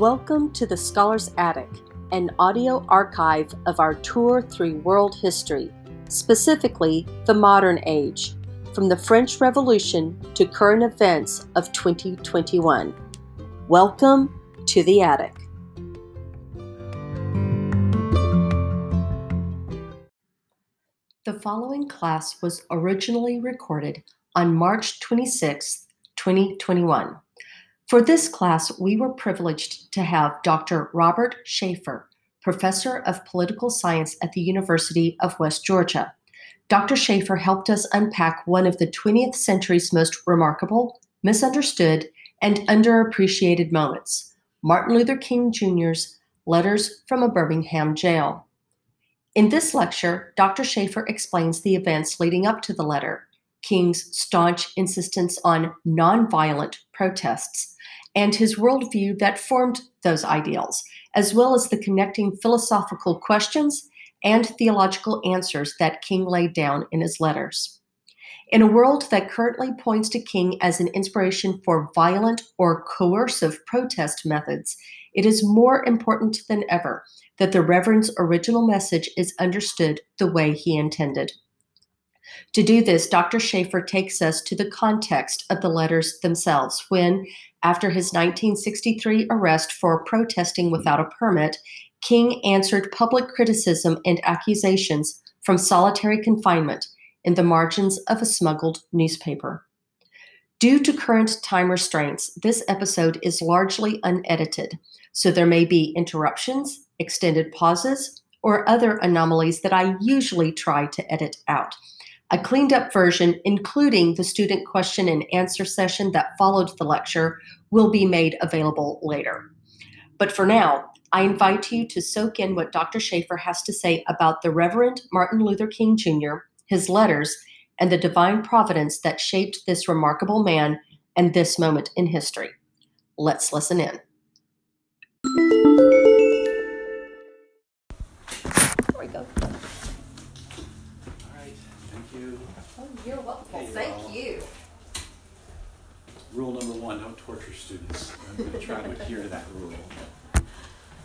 Welcome to the Scholar's Attic, an audio archive of our tour through world history, specifically the modern age, from the French Revolution to current events of 2021. Welcome to the Attic. The following class was originally recorded on March 26, 2021. For this class, we were privileged to have Dr. Robert Schaefer, Professor of Political Science at the University of West Georgia. Dr. Schaefer helped us unpack one of the 20th century's most remarkable, misunderstood, and underappreciated moments Martin Luther King Jr.'s Letters from a Birmingham Jail. In this lecture, Dr. Schaefer explains the events leading up to the letter, King's staunch insistence on nonviolent protests, and his worldview that formed those ideals, as well as the connecting philosophical questions and theological answers that King laid down in his letters. In a world that currently points to King as an inspiration for violent or coercive protest methods, it is more important than ever that the Reverend's original message is understood the way he intended. To do this, Dr. Schaefer takes us to the context of the letters themselves when, after his 1963 arrest for protesting without a permit, King answered public criticism and accusations from solitary confinement in the margins of a smuggled newspaper. Due to current time restraints, this episode is largely unedited, so there may be interruptions, extended pauses, or other anomalies that I usually try to edit out. A cleaned up version, including the student question and answer session that followed the lecture, will be made available later. But for now, I invite you to soak in what Dr. Schaefer has to say about the Reverend Martin Luther King Jr., his letters, and the divine providence that shaped this remarkable man and this moment in history. Let's listen in. One, don't torture students. I'm going to try to adhere to that rule.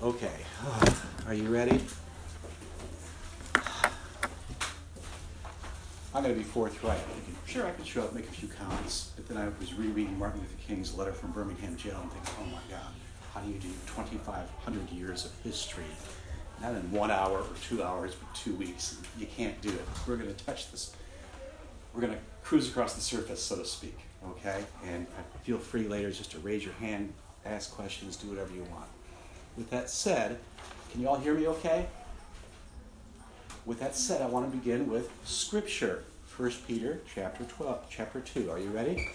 Okay, uh, are you ready? I'm going to be forthright. You can- Sure, I could show up, make a few comments, but then I was rereading Martin Luther King's letter from Birmingham jail and thinking, oh my God, how do you do 2,500 years of history? Not in one hour or two hours, but two weeks. You can't do it. We're going to touch this we're going to cruise across the surface, so to speak, okay? And feel free later just to raise your hand, ask questions, do whatever you want. With that said, can you all hear me okay? With that said, I want to begin with scripture. 1 Peter chapter 12, chapter 2. Are you ready?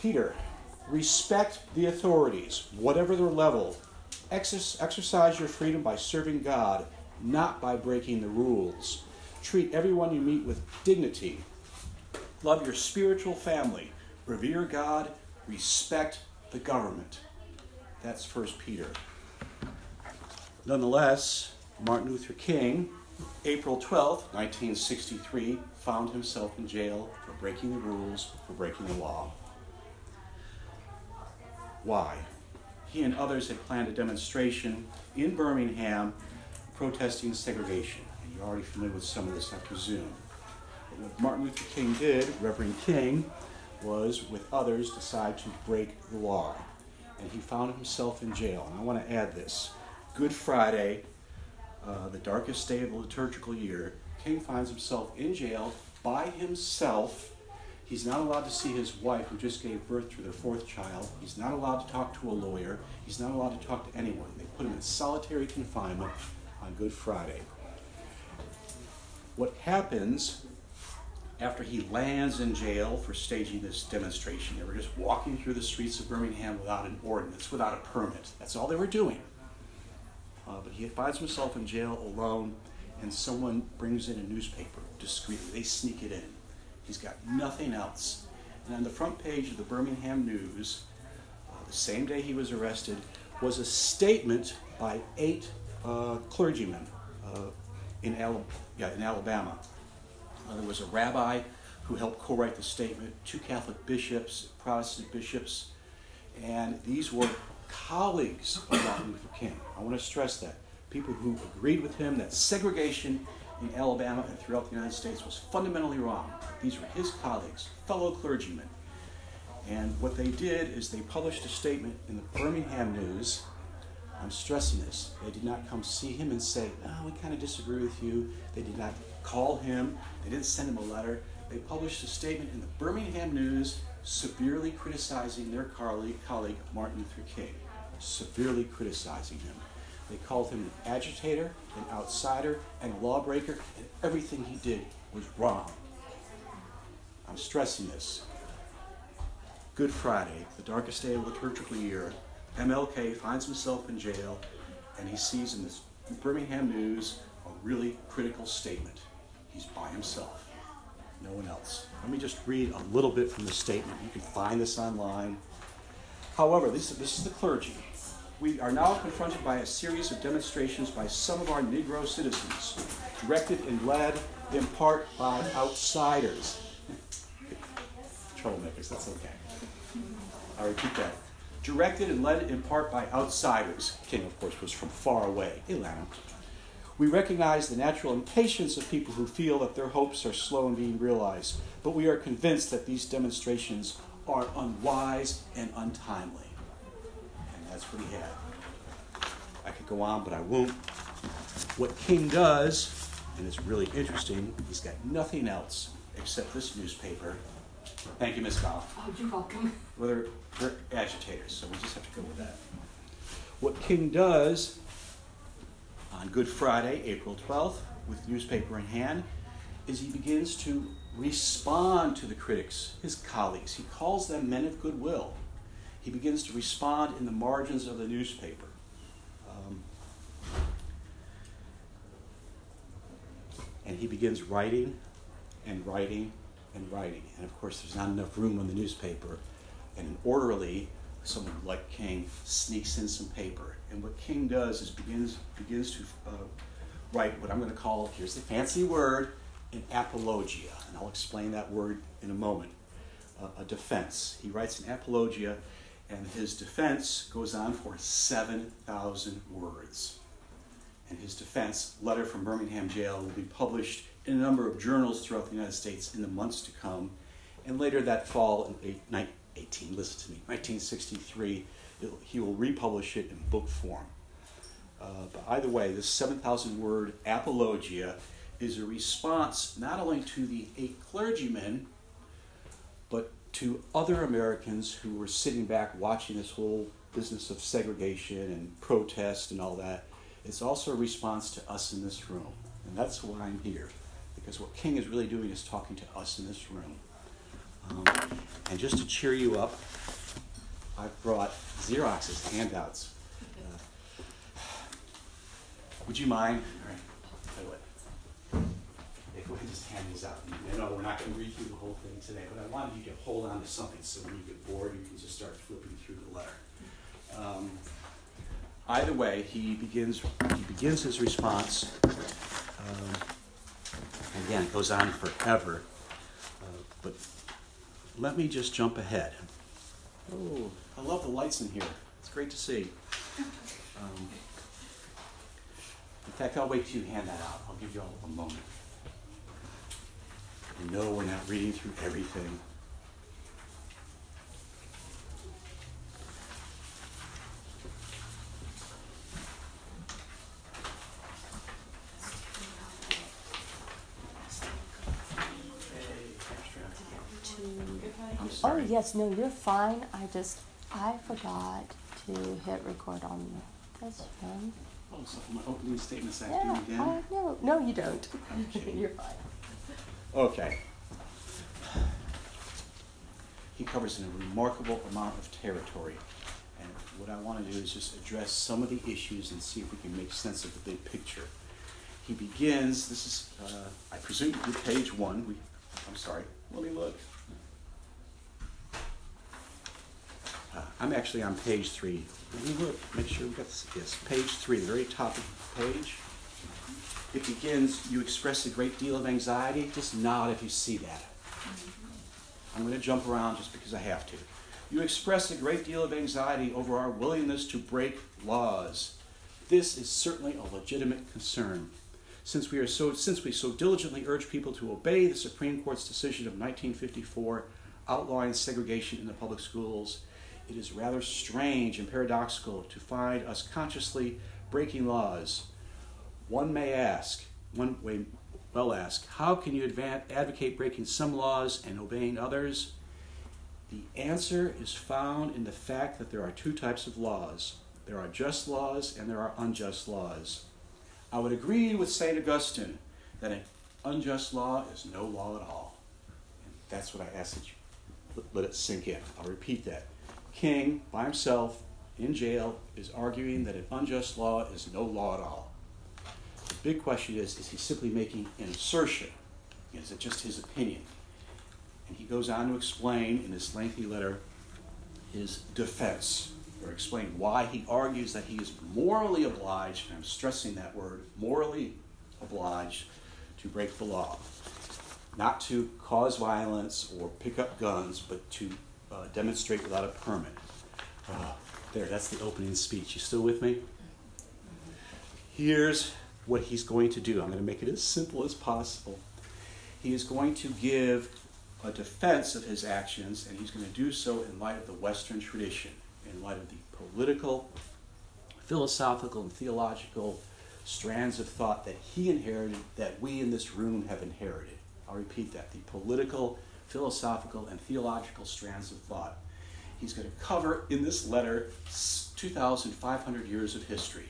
Peter, respect the authorities, whatever their level. Exer- exercise your freedom by serving God, not by breaking the rules. Treat everyone you meet with dignity. Love your spiritual family. Revere God. Respect the government. That's 1 Peter. Nonetheless, Martin Luther King, April 12, 1963, found himself in jail for breaking the rules, for breaking the law. Why? He and others had planned a demonstration in Birmingham protesting segregation. And you're already familiar with some of this, I presume. What Martin Luther King did, Reverend King, was with others decide to break the law. And he found himself in jail. And I want to add this Good Friday, uh, the darkest day of the liturgical year, King finds himself in jail by himself. He's not allowed to see his wife, who just gave birth to their fourth child. He's not allowed to talk to a lawyer. He's not allowed to talk to anyone. They put him in solitary confinement on Good Friday. What happens after he lands in jail for staging this demonstration? They were just walking through the streets of Birmingham without an ordinance, without a permit. That's all they were doing. Uh, but he finds himself in jail alone, and someone brings in a newspaper discreetly. They sneak it in. He's got nothing else. And on the front page of the Birmingham News, uh, the same day he was arrested, was a statement by eight uh, clergymen uh, in, Al- yeah, in Alabama. Uh, there was a rabbi who helped co write the statement, two Catholic bishops, Protestant bishops, and these were colleagues of Martin Luther King. I want to stress that. People who agreed with him that segregation in Alabama and throughout the United States was fundamentally wrong. These were his colleagues, fellow clergymen. And what they did is they published a statement in the Birmingham News. I'm stressing this. They did not come see him and say, oh, we kind of disagree with you. They did not call him. They didn't send him a letter. They published a statement in the Birmingham News severely criticizing their colleague, Martin Luther King, severely criticizing him. They called him an agitator, an outsider, and a lawbreaker, and everything he did was wrong. I'm stressing this. Good Friday, the darkest day of the liturgical year, MLK finds himself in jail, and he sees in this Birmingham News a really critical statement. He's by himself, no one else. Let me just read a little bit from the statement. You can find this online. However, this, this is the clergy. We are now confronted by a series of demonstrations by some of our Negro citizens, directed and led in part by outsiders. Troublemakers, that's okay. I repeat that. Directed and led in part by outsiders. King, of course, was from far away, Atlanta. We recognize the natural impatience of people who feel that their hopes are slow in being realized, but we are convinced that these demonstrations are unwise and untimely. And that's what he had. I could go on, but I won't. What King does, and it's really interesting, he's got nothing else except this newspaper. Thank you, Miss Goff. Oh, you're welcome. Well, they're, they're agitators, so we just have to go with that. What King does on Good Friday, April 12th, with newspaper in hand, is he begins to respond to the critics, his colleagues. He calls them men of goodwill. He begins to respond in the margins of the newspaper. Um, and he begins writing and writing and writing. And of course, there's not enough room on the newspaper. And an orderly, someone like King, sneaks in some paper. And what King does is begins begins to uh, write what I'm going to call here's the fancy word an apologia, and I'll explain that word in a moment. Uh, a defense. He writes an apologia, and his defense goes on for seven thousand words. And his defense, letter from Birmingham jail, will be published in a number of journals throughout the United States in the months to come. And later that fall, in 18, listen to me, 1963, he will republish it in book form. Uh, but either way, this 7,000 word apologia is a response not only to the eight clergymen, but to other Americans who were sitting back watching this whole business of segregation and protest and all that. It's also a response to us in this room. And that's why I'm here. Because what King is really doing is talking to us in this room. Um, and just to cheer you up, I've brought Xerox's handouts. Uh, would you mind? All right, tell you what. If we could just hand these out. I know we're not going to read through the whole thing today, but I wanted you to hold on to something so when you get bored, you can just start flipping through the letter. Um, either way, he begins he begins his response. Um, again, it goes on forever. Uh, but let me just jump ahead. Oh, I love the lights in here. It's great to see. Um, in fact, I'll wait till you hand that out. I'll give you all a moment. You know we're not reading through everything. I'm Oh, yes, no, you're fine. I just, I forgot to hit record on this one. Oh, so for my opening statements I Yeah, do I, again? no, no, you don't. Okay. You're fine. Okay. He covers a remarkable amount of territory. And what I want to do is just address some of the issues and see if we can make sense of the big picture. He begins, this is, uh, I presume, page one. We, I'm sorry, let me look. Uh, I'm actually on page three. Let me look, make sure we got this. Yes, page three, the very top of the page. It begins, you express a great deal of anxiety. Just nod if you see that. I'm going to jump around just because I have to. You express a great deal of anxiety over our willingness to break laws. This is certainly a legitimate concern. Since we, are so, since we so diligently urge people to obey the Supreme Court's decision of 1954 outlawing segregation in the public schools, it is rather strange and paradoxical to find us consciously breaking laws. One may ask, one way well ask, how can you advocate breaking some laws and obeying others? The answer is found in the fact that there are two types of laws there are just laws and there are unjust laws. I would agree with St. Augustine that an unjust law is no law at all. And that's what I ask that you let it sink in. I'll repeat that. King, by himself, in jail, is arguing that an unjust law is no law at all. The big question is is he simply making an assertion? Is it just his opinion? And he goes on to explain in this lengthy letter his defense, or explain why he argues that he is morally obliged, and I'm stressing that word, morally obliged to break the law. Not to cause violence or pick up guns, but to uh, demonstrate without a permit. Uh, there, that's the opening speech. You still with me? Here's what he's going to do. I'm going to make it as simple as possible. He is going to give a defense of his actions, and he's going to do so in light of the Western tradition, in light of the political, philosophical, and theological strands of thought that he inherited, that we in this room have inherited. I'll repeat that the political, philosophical, and theological strands of thought. He's going to cover in this letter 2,500 years of history.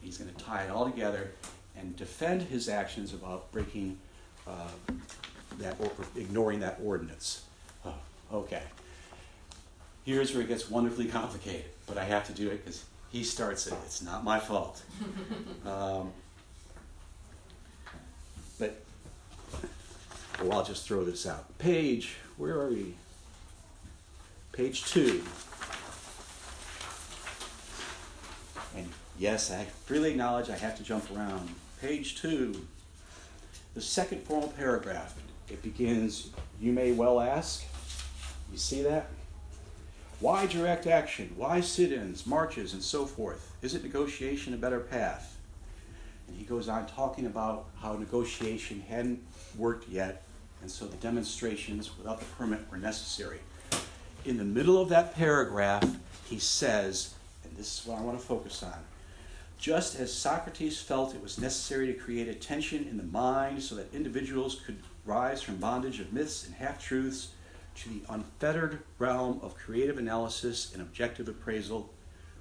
He's going to tie it all together and defend his actions about breaking uh, that or ignoring that ordinance. Oh, okay. Here's where it gets wonderfully complicated, but I have to do it because he starts it. It's not my fault. Um, but I'll just throw this out. Page, where are we? Page two. And yes, I freely acknowledge I have to jump around. Page two, the second formal paragraph. It begins, You may well ask. You see that? Why direct action? Why sit ins, marches, and so forth? Isn't negotiation a better path? And he goes on talking about how negotiation hadn't worked yet, and so the demonstrations without the permit were necessary. In the middle of that paragraph, he says, and this is what I want to focus on just as Socrates felt it was necessary to create a tension in the mind so that individuals could rise from bondage of myths and half truths to the unfettered realm of creative analysis and objective appraisal,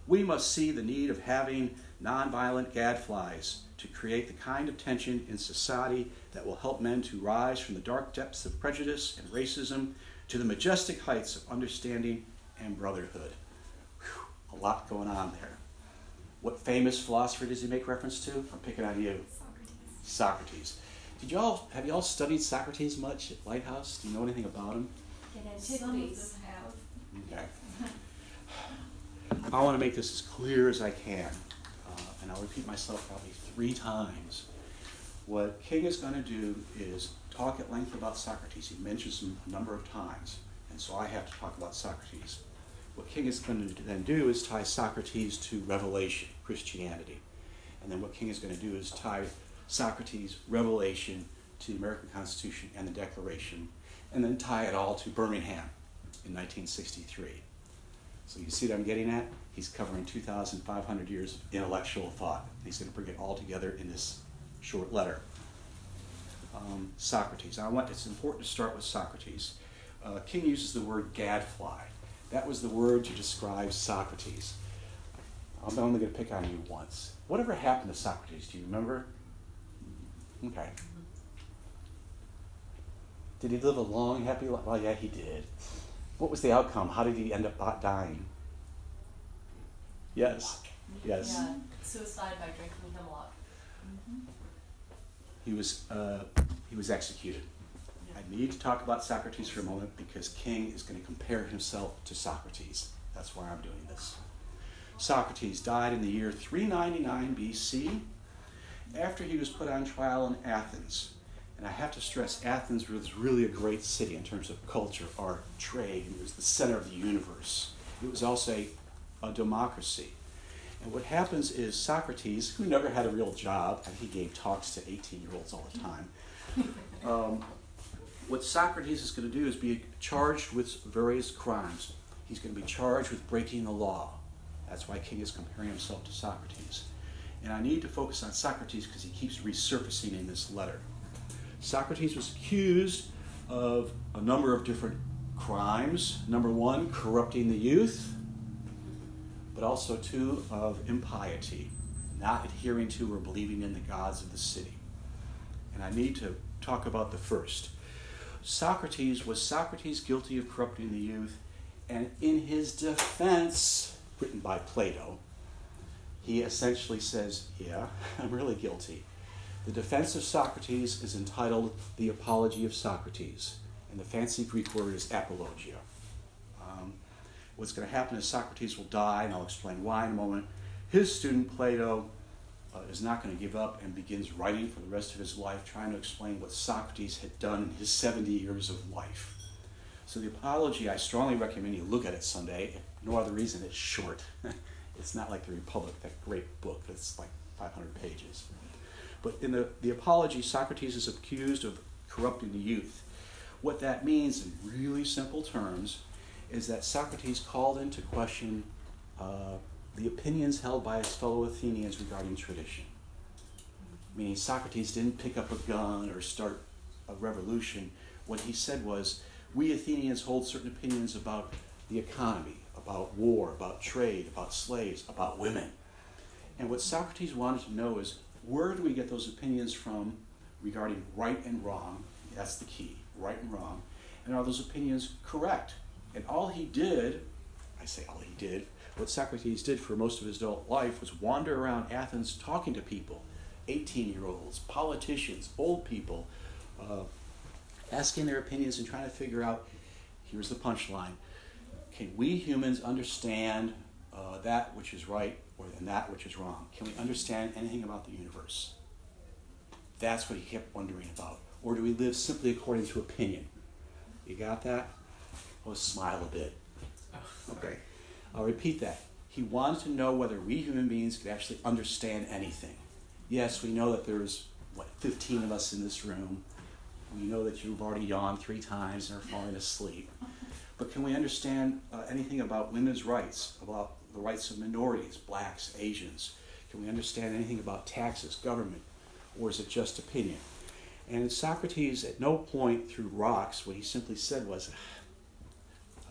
we must see the need of having nonviolent gadflies to create the kind of tension in society that will help men to rise from the dark depths of prejudice and racism to the majestic heights of understanding and brotherhood. Whew, a lot going on there. What famous philosopher does he make reference to? I'm picking on you. Socrates. Socrates. Did y'all have y'all studied Socrates much at Lighthouse? Do you know anything about him? Some of us have. Okay. I want to make this as clear as I can, uh, and I'll repeat myself probably three times. What King is going to do is talk at length about Socrates. He mentions him a number of times, and so I have to talk about Socrates. What King is going to then do is tie Socrates to revelation, Christianity. And then what King is going to do is tie Socrates' revelation to the American Constitution and the Declaration, and then tie it all to Birmingham in 1963. So you see what I'm getting at? He's covering 2,500 years of intellectual thought. He's going to bring it all together in this short letter. Um, Socrates. I want, it's important to start with Socrates. Uh, King uses the word gadfly. That was the word to describe Socrates. I'm only going to pick on you once. Whatever happened to Socrates? Do you remember? Okay. Did he live a long, happy life? Well, yeah, he did. What was the outcome? How did he end up dying? Yes. Yes. Yeah, suicide by drinking hemlock. He was uh, he was executed. I need to talk about Socrates for a moment because King is going to compare himself to Socrates. That's why I'm doing this. Socrates died in the year 399 BC after he was put on trial in Athens And I have to stress, Athens was really a great city in terms of culture, art, trade. It was the center of the universe. It was also a, a democracy. And what happens is Socrates, who never had a real job, and he gave talks to 18 year olds all the time, um, what Socrates is going to do is be charged with various crimes. He's going to be charged with breaking the law. That's why King is comparing himself to Socrates. And I need to focus on Socrates because he keeps resurfacing in this letter. Socrates was accused of a number of different crimes. Number one, corrupting the youth, but also two, of impiety, not adhering to or believing in the gods of the city. And I need to talk about the first. Socrates was Socrates guilty of corrupting the youth, and in his defense, written by Plato, he essentially says, Yeah, I'm really guilty. The defense of Socrates is entitled The Apology of Socrates, and the fancy Greek word is apologia. What's going to happen is Socrates will die, and I'll explain why in a moment. His student Plato uh, is not going to give up and begins writing for the rest of his life, trying to explain what Socrates had done in his 70 years of life. So, the Apology, I strongly recommend you look at it someday. No other reason, it's short. it's not like the Republic, that great book that's like 500 pages. But in the, the Apology, Socrates is accused of corrupting the youth. What that means, in really simple terms, is that Socrates called into question uh, the opinions held by his fellow Athenians regarding tradition. Meaning, Socrates didn't pick up a gun or start a revolution. What he said was, we Athenians hold certain opinions about the economy, about war, about trade, about slaves, about women. And what Socrates wanted to know is where do we get those opinions from regarding right and wrong? That's the key, right and wrong. And are those opinions correct? And all he did, I say all he did, what Socrates did for most of his adult life was wander around Athens talking to people 18 year olds, politicians, old people, uh, asking their opinions and trying to figure out here's the punchline can we humans understand uh, that which is right or than that which is wrong? Can we understand anything about the universe? That's what he kept wondering about. Or do we live simply according to opinion? You got that? Oh, smile a bit. Okay. I'll repeat that. He wanted to know whether we human beings could actually understand anything. Yes, we know that there's, what, 15 of us in this room. We know that you've already yawned three times and are falling asleep. But can we understand uh, anything about women's rights, about the rights of minorities, blacks, Asians? Can we understand anything about taxes, government, or is it just opinion? And Socrates, at no point threw rocks. What he simply said was,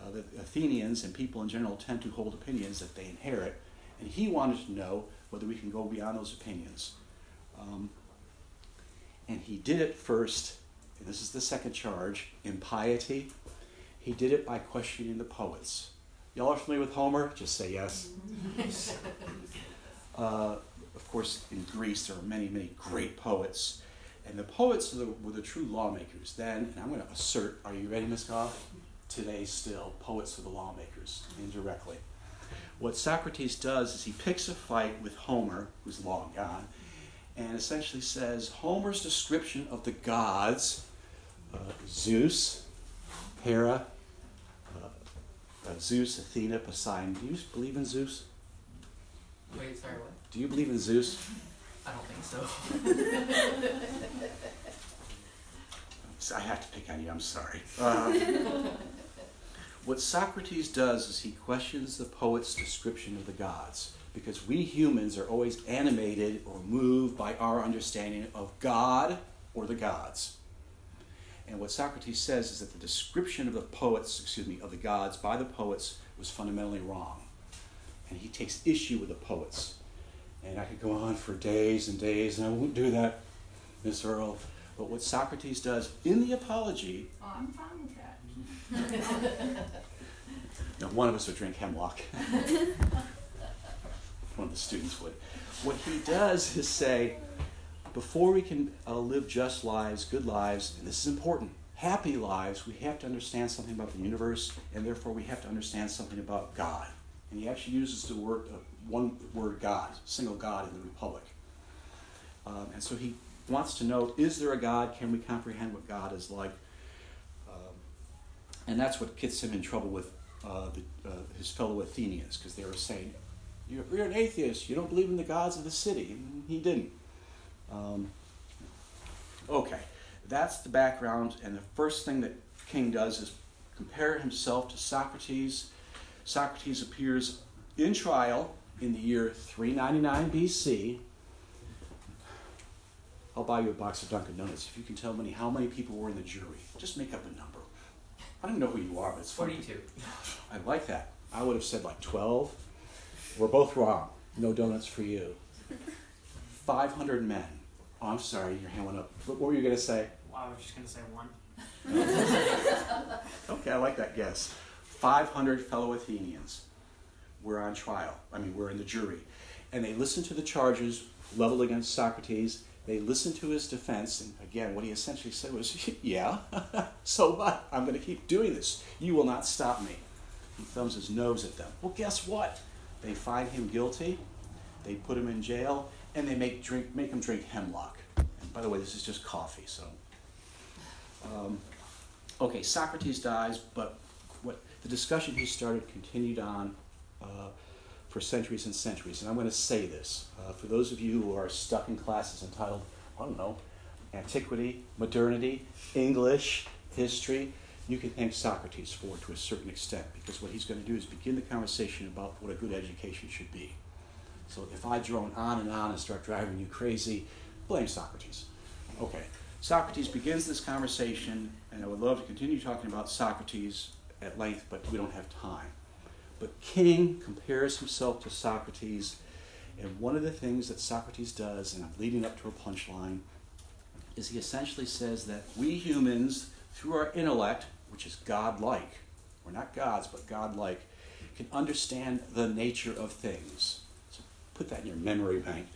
uh, the Athenians and people in general tend to hold opinions that they inherit, and he wanted to know whether we can go beyond those opinions. Um, and he did it first, and this is the second charge, impiety. He did it by questioning the poets. Y'all are familiar with Homer? Just say yes. uh, of course, in Greece, there are many, many great poets. And the poets were the, were the true lawmakers then, and I'm going to assert, are you ready, Miss Goff? Today still, poets are the lawmakers, indirectly. What Socrates does is he picks a fight with Homer, who's long gone, and essentially says Homer's description of the gods, uh, Zeus, Hera, uh, uh, Zeus, Athena, Poseidon. Do you believe in Zeus? Wait, sorry, what? Do you believe in Zeus? I don't think so. I have to pick on you, I'm sorry. what Socrates does is he questions the poet's description of the gods because we humans are always animated or moved by our understanding of God or the gods. And what Socrates says is that the description of the poets, excuse me, of the gods by the poets was fundamentally wrong. And he takes issue with the poets. And I could go on for days and days, and I won't do that, Miss Earle. But what Socrates does in the Apology. Oh, I'm fine with. no, one of us would drink hemlock. one of the students would. What he does is say, before we can uh, live just lives, good lives, and this is important, happy lives, we have to understand something about the universe, and therefore we have to understand something about God. And he actually uses the word, uh, one word God, single God in the Republic. Um, and so he wants to know is there a God? Can we comprehend what God is like? Um, and that's what gets him in trouble with uh, the, uh, his fellow Athenians because they were saying, you're, you're, an atheist, you don't believe in the gods of the city. And he didn't. Um, okay, that's the background, and the first thing that King does is compare himself to Socrates. Socrates appears in trial in the year 399 BC. I'll buy you a box of Dunkin' Donuts if you can tell me how many people were in the jury. Just make up a number. I don't know who you are, but it's funny. 42. I like that. I would have said like 12. We're both wrong. No donuts for you. 500 men. Oh, I'm sorry, your hand went up. What were you going to say? Well, I was just going to say one. Okay, I like that guess. 500 fellow Athenians were on trial. I mean, we're in the jury. And they listened to the charges leveled against Socrates. They listened to his defense. And again, what he essentially said was, Yeah, so what? I'm going to keep doing this. You will not stop me. He thumbs his nose at them. Well, guess what? They find him guilty. They put him in jail, and they make drink make him drink hemlock. And by the way, this is just coffee, so. Um, okay, Socrates dies, but what the discussion he started continued on uh, for centuries and centuries. And I'm going to say this uh, for those of you who are stuck in classes entitled, I don't know, antiquity, modernity, English, history. You can thank Socrates for it to a certain extent because what he's going to do is begin the conversation about what a good education should be. So if I drone on and on and start driving you crazy, blame Socrates. Okay, Socrates begins this conversation, and I would love to continue talking about Socrates at length, but we don't have time. But King compares himself to Socrates, and one of the things that Socrates does, and I'm leading up to a punchline, is he essentially says that we humans, through our intellect, which is God-like, we're not gods, but God-like, can understand the nature of things. So put that in your memory bank.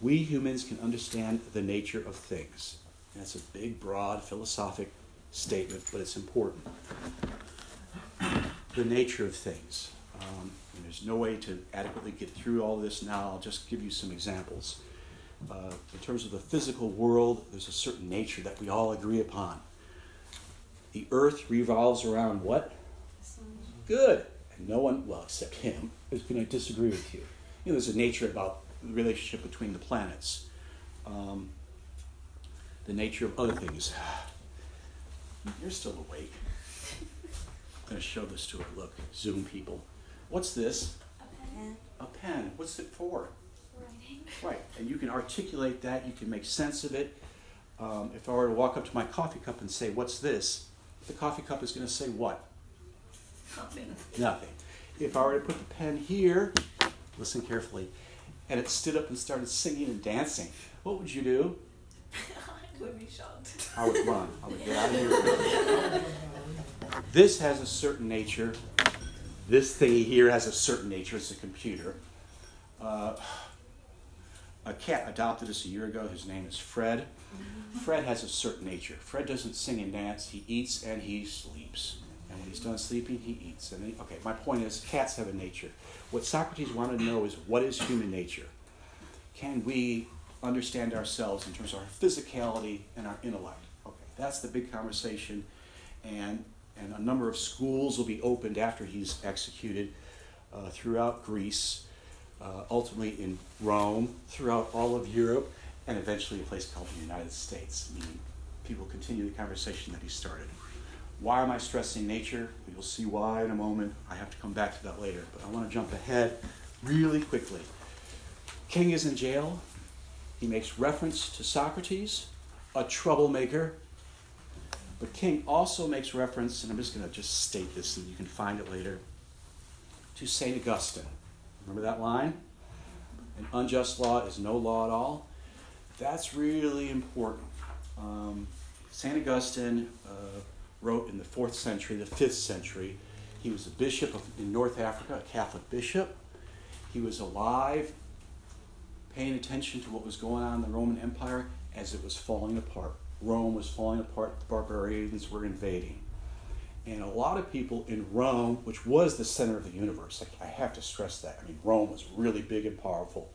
We humans can understand the nature of things. And that's a big, broad, philosophic statement, but it's important. The nature of things. Um, there's no way to adequately get through all this now. I'll just give you some examples. Uh, in terms of the physical world, there's a certain nature that we all agree upon. The earth revolves around what? Good. And no one, well, except him, is going to disagree with you. You know, there's a nature about the relationship between the planets, um, the nature of other things. You're still awake. I'm going to show this to her. Look, Zoom people. What's this? A pen. A pen. What's it for? Writing. Right, and you can articulate that, you can make sense of it. Um, if I were to walk up to my coffee cup and say, What's this? The coffee cup is going to say what? Nothing. Nothing. If I were to put the pen here, listen carefully, and it stood up and started singing and dancing, what would you do? I would be shocked. I would run. I would get out of here. This has a certain nature. This thingy here has a certain nature. It's a computer. Uh, a cat adopted us a year ago. His name is Fred. Fred has a certain nature. Fred doesn't sing and dance. He eats and he sleeps. And when he's done sleeping, he eats. And then, okay, my point is, cats have a nature. What Socrates wanted to know is what is human nature? Can we understand ourselves in terms of our physicality and our intellect? Okay, that's the big conversation. And and a number of schools will be opened after he's executed uh, throughout Greece, uh, ultimately in Rome, throughout all of Europe, and eventually a place called the United States, meaning people continue the conversation that he started. Why am I stressing nature? You'll see why in a moment. I have to come back to that later, but I want to jump ahead really quickly. King is in jail. He makes reference to Socrates, a troublemaker, but King also makes reference, and I'm just going to just state this and you can find it later, to St. Augustine. Remember that line? An unjust law is no law at all. That's really important. Um, St. Augustine uh, wrote in the fourth century, the fifth century. He was a bishop of, in North Africa, a Catholic bishop. He was alive, paying attention to what was going on in the Roman Empire as it was falling apart. Rome was falling apart, the barbarians were invading. And a lot of people in Rome, which was the center of the universe, like I have to stress that. I mean, Rome was really big and powerful.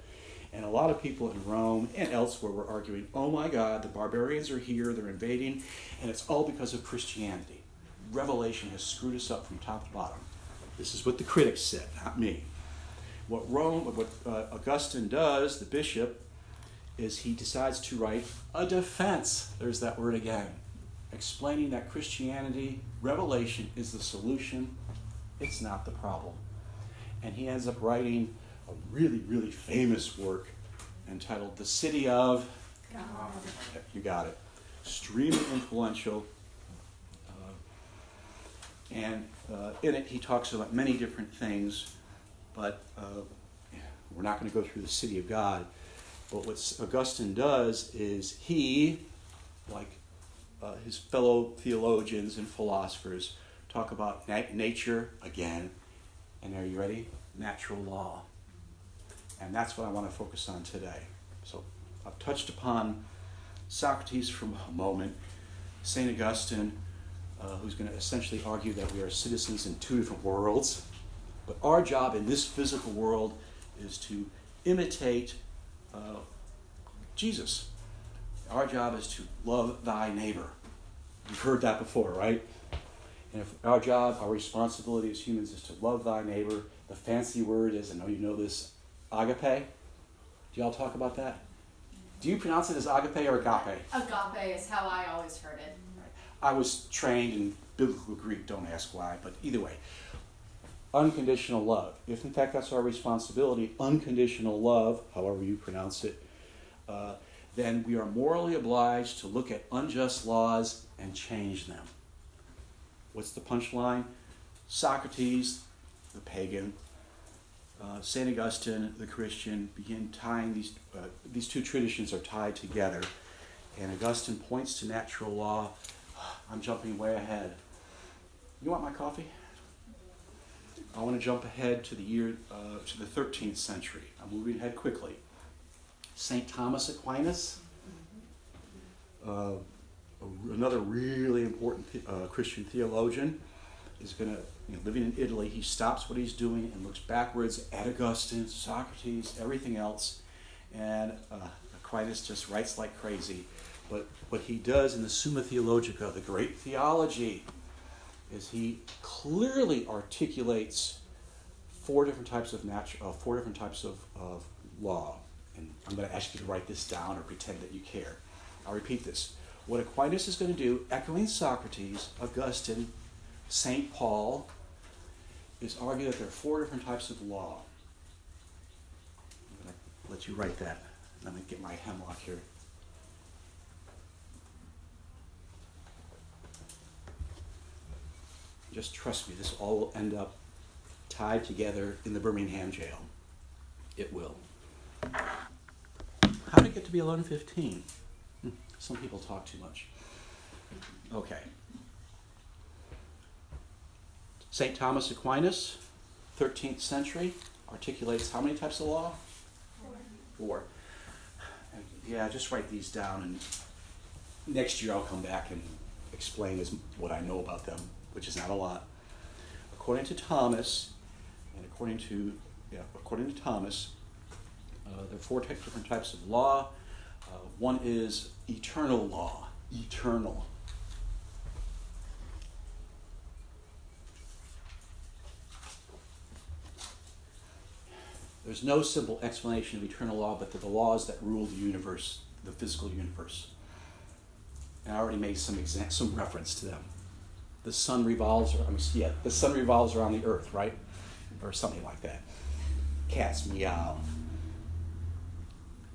And a lot of people in Rome and elsewhere were arguing, oh my God, the barbarians are here, they're invading, and it's all because of Christianity. Revelation has screwed us up from top to bottom. This is what the critics said, not me. What Rome, what uh, Augustine does, the bishop, is he decides to write a defense. There's that word again. Explaining that Christianity, revelation, is the solution, it's not the problem. And he ends up writing a really, really famous work entitled The City of God. You got it. Extremely influential. Uh, and uh, in it, he talks about many different things, but uh, we're not going to go through the City of God. But what Augustine does is he, like uh, his fellow theologians and philosophers, talk about nat- nature again. And are you ready? Natural law. And that's what I want to focus on today. So I've touched upon Socrates for a moment, St. Augustine, uh, who's going to essentially argue that we are citizens in two different worlds. But our job in this physical world is to imitate uh, Jesus. Our job is to love thy neighbor. You've heard that before, right? And if our job, our responsibility as humans is to love thy neighbor, the fancy word is, I know you know this, agape. Do y'all talk about that? Do you pronounce it as agape or agape? Agape is how I always heard it. I was trained in biblical Greek, don't ask why, but either way. Unconditional love. If in fact that's our responsibility, unconditional love, however you pronounce it, uh, then we are morally obliged to look at unjust laws and change them. What's the punchline? Socrates, the pagan, uh, St. Augustine, the Christian, begin tying these, uh, these two traditions are tied together. And Augustine points to natural law. I'm jumping way ahead. You want my coffee? I want to jump ahead to the year, uh, to the 13th century. I'm moving ahead quickly. St. Thomas Aquinas, uh, another really important uh, Christian theologian, is going to, you know, living in Italy, he stops what he's doing and looks backwards at Augustine, Socrates, everything else. And uh, Aquinas just writes like crazy. But what he does in the Summa Theologica, the great theology, is he clearly articulates four different types of uh, four different types of, of law. And I'm going to ask you to write this down or pretend that you care. I'll repeat this. What Aquinas is going to do, echoing Socrates, Augustine, St. Paul, is argue that there are four different types of law. I'm going to let you write that. Let me get my hemlock here. Just trust me, this all will end up tied together in the Birmingham jail. It will. How did it get to be 1115? Hmm, some people talk too much. Okay. St. Thomas Aquinas, 13th century, articulates how many types of law? Four. Four. Yeah, just write these down, and next year I'll come back and explain as what I know about them, which is not a lot. According to Thomas, and according to yeah, according to Thomas, uh, there are four different types of law. Uh, one is eternal law, eternal. There's no simple explanation of eternal law, but the laws that rule the universe, the physical universe. And I already made some exa- some reference to them. The sun revolves, I mean, yeah, the sun revolves around the earth, right, or something like that. Cats meow.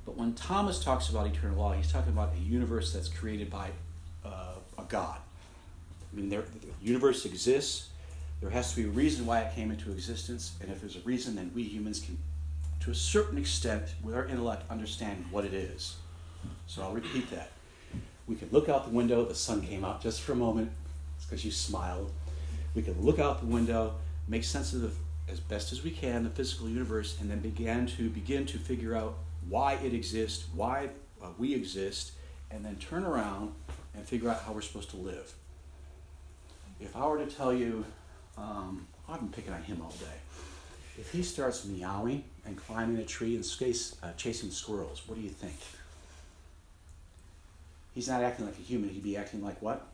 But when Thomas talks about eternal law, he's talking about a universe that's created by uh, a God. I mean, there, the universe exists. There has to be a reason why it came into existence, and if there's a reason, then we humans can, to a certain extent, with our intellect, understand what it is. So I'll repeat that. We can look out the window. The sun came out just for a moment. Because you smiled. We can look out the window, make sense of the, as best as we can the physical universe, and then begin to begin to figure out why it exists, why uh, we exist, and then turn around and figure out how we're supposed to live. If I were to tell you, um, I've been picking on him all day. If he starts meowing and climbing a tree and chase, uh, chasing squirrels, what do you think? He's not acting like a human. He'd be acting like what?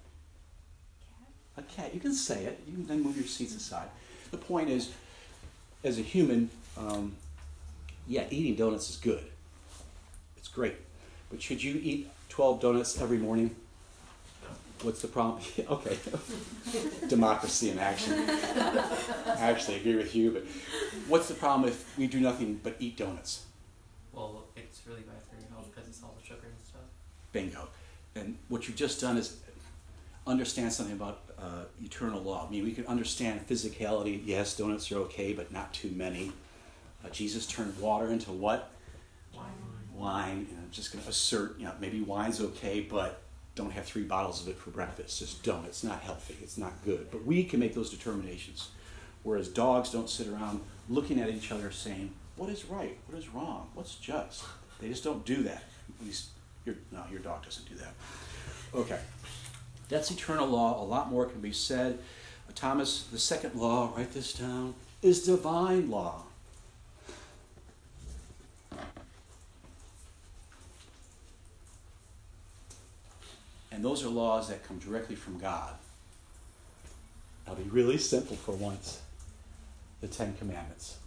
A cat. You can say it. You can then move your seats aside. The point is, as a human, um, yeah, eating donuts is good. It's great. But should you eat 12 donuts every morning? What's the problem? okay. Democracy in action. I actually agree with you, but what's the problem if we do nothing but eat donuts? Well, it's really bad for your health because it's all the sugar and stuff. Bingo. And what you've just done is understand something about uh, eternal law. I mean, we can understand physicality. Yes, donuts are okay, but not too many. Uh, Jesus turned water into what? Wine. Wine. And I'm just going to assert, you know, maybe wine's okay, but don't have three bottles of it for breakfast. Just don't. It's not healthy. It's not good. But we can make those determinations. Whereas dogs don't sit around looking at each other saying, what is right? What is wrong? What's just? They just don't do that. At least, your, no, your dog doesn't do that. Okay. That's eternal law. A lot more can be said. Thomas, the second law, write this down, is divine law. And those are laws that come directly from God. I'll be really simple for once the Ten Commandments.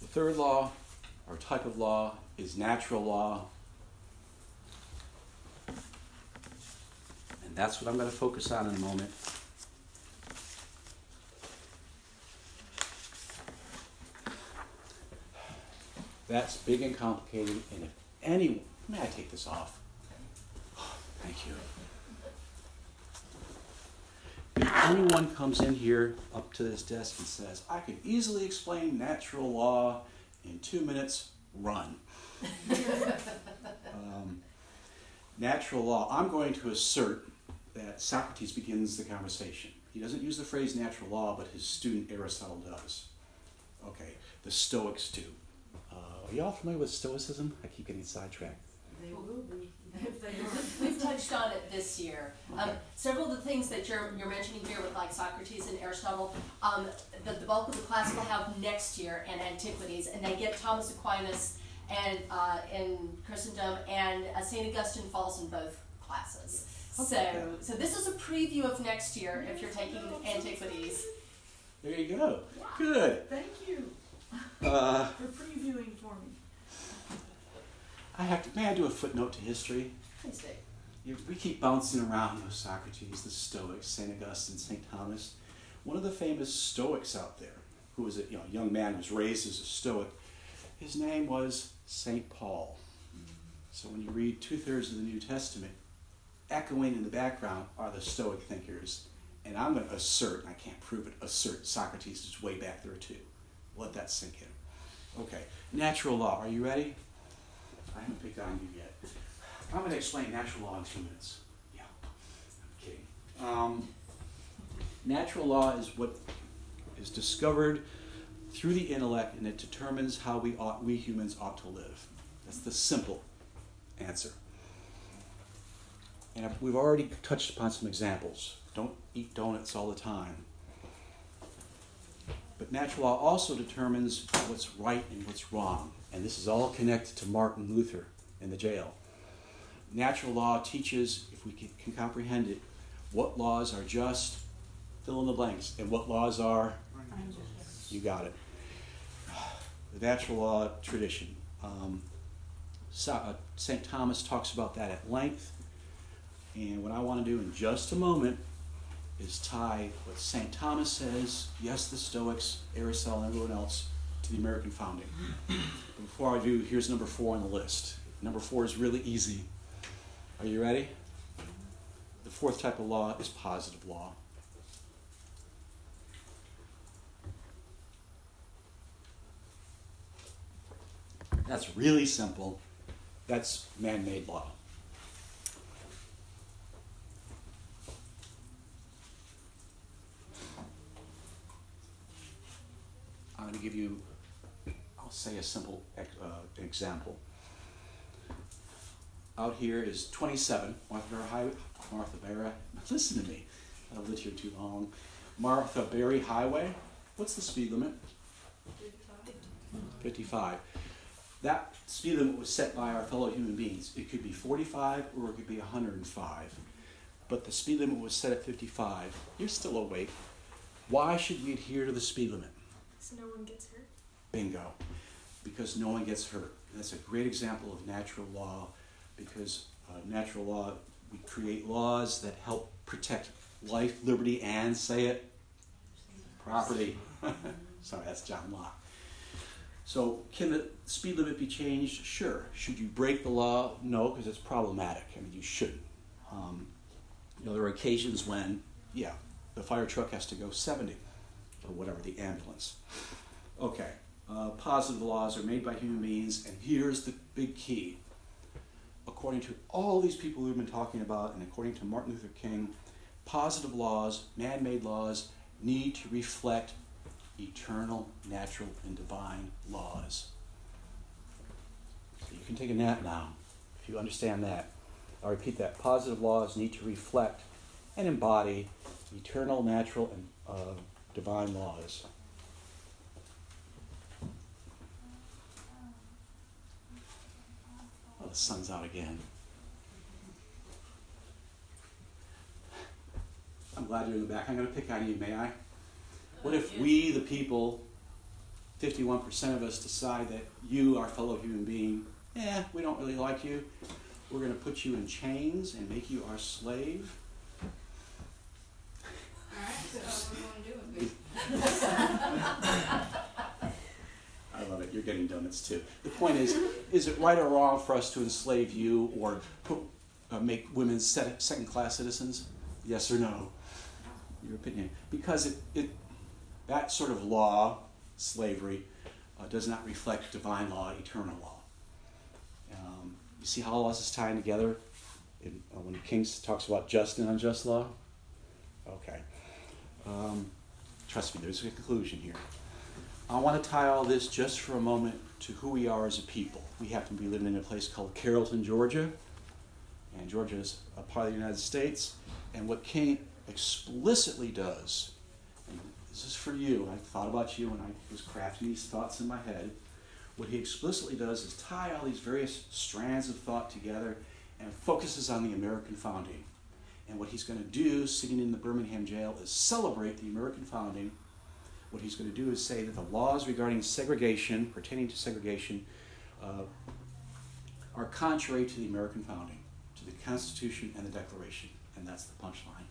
The third law, or type of law, is natural law. And that's what I'm going to focus on in a moment. That's big and complicated, and if anyone, may I take this off? Thank you. If anyone comes in here up to this desk and says, I can easily explain natural law in two minutes, run. um, natural law, I'm going to assert that Socrates begins the conversation. He doesn't use the phrase natural law, but his student Aristotle does. Okay, the Stoics do. Uh, are y'all familiar with Stoicism? I keep getting sidetracked. They will be. If they We've touched on it this year. Um, several of the things that you're, you're mentioning here with like Socrates and Aristotle, um, the, the bulk of the class will have next year in antiquities, and they get Thomas Aquinas and uh, in Christendom, and uh, Saint Augustine falls in both classes. Okay. So, so this is a preview of next year if you're taking antiquities. There you go. Good. Thank you Uh, for previewing for me. I have to. May I do a footnote to history? Please do. You, we keep bouncing around those Socrates, the Stoics, Saint Augustine, Saint Thomas. One of the famous Stoics out there, who was a you know, young man who was raised as a Stoic, his name was Saint Paul. So when you read two thirds of the New Testament, echoing in the background are the Stoic thinkers. And I'm going to assert, and I can't prove it, assert Socrates is way back there too. Let that sink in. Okay, natural law. Are you ready? I haven't picked on you yet. I'm going to explain natural law in two minutes. Yeah, I'm kidding. Um, natural law is what is discovered through the intellect, and it determines how we ought, we humans ought to live. That's the simple answer. And we've already touched upon some examples. Don't eat donuts all the time. But natural law also determines what's right and what's wrong. And this is all connected to Martin Luther in the jail. Natural law teaches, if we can, can comprehend it, what laws are just, fill in the blanks, and what laws are, you got it. The natural law tradition. Um, St. Uh. Thomas talks about that at length. And what I want to do in just a moment is tie what St. Thomas says, yes, the Stoics, Aristotle, and everyone else, to the American founding. But before I do, here's number four on the list. Number four is really easy. Are you ready? The fourth type of law is positive law. That's really simple. That's man made law. I'm going to give you, I'll say a simple uh, example. out here is 27 Martha Berry Highway. Martha Berry, listen to me. I've lived here too long. Martha Berry Highway. What's the speed limit? 55. That speed limit was set by our fellow human beings. It could be 45 or it could be 105. But the speed limit was set at 55. You're still awake. Why should we adhere to the speed limit? So no one gets hurt? Bingo. Because no one gets hurt. That's a great example of natural law because uh, natural law, we create laws that help protect life, liberty, and say it, property. Sorry, that's John Locke. So, can the speed limit be changed? Sure. Should you break the law? No, because it's problematic. I mean, you shouldn't. Um, you know, there are occasions when, yeah, the fire truck has to go 70 or whatever, the ambulance. Okay, uh, positive laws are made by human beings, and here's the big key. According to all these people we've been talking about, and according to Martin Luther King, positive laws, man made laws, need to reflect eternal, natural, and divine laws. So you can take a nap now if you understand that. I'll repeat that. Positive laws need to reflect and embody eternal, natural, and uh, divine laws. Oh, the sun's out again. I'm glad you're in the back. I'm going to pick on you, may I? What if we, the people, 51% of us, decide that you, our fellow human being, eh, we don't really like you. We're going to put you in chains and make you our slave. Alright, so what do wanna do with it? I love it. You're getting donuts too. The point is, is it right or wrong for us to enslave you or put, uh, make women second-class citizens? Yes or no? Your opinion. Because it, it that sort of law, slavery, uh, does not reflect divine law, eternal law. Um, you see how all this is tying together in, uh, when King talks about just and unjust law? Okay. Um, trust me, there's a conclusion here. I want to tie all this just for a moment to who we are as a people. We happen to be living in a place called Carrollton, Georgia, and Georgia is a part of the United States. And what King explicitly does, this is for you, I thought about you when I was crafting these thoughts in my head. What he explicitly does is tie all these various strands of thought together and focuses on the American founding. And what he's going to do, sitting in the Birmingham jail, is celebrate the American founding what he's going to do is say that the laws regarding segregation, pertaining to segregation, uh, are contrary to the American founding, to the Constitution and the Declaration. And that's the punchline.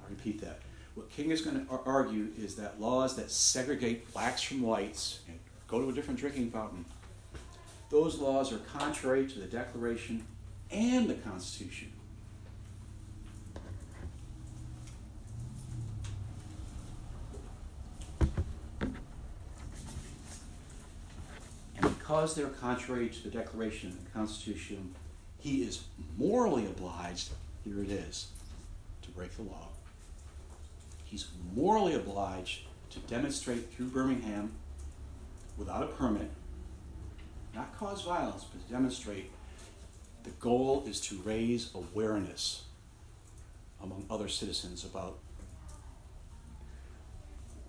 I repeat that. What King is going to argue is that laws that segregate blacks from whites and go to a different drinking fountain, those laws are contrary to the Declaration and the Constitution. And because they're contrary to the Declaration and the Constitution, he is morally obliged, here it is, to break the law. He's morally obliged to demonstrate through Birmingham, without a permit, not cause violence, but to demonstrate the goal is to raise awareness among other citizens about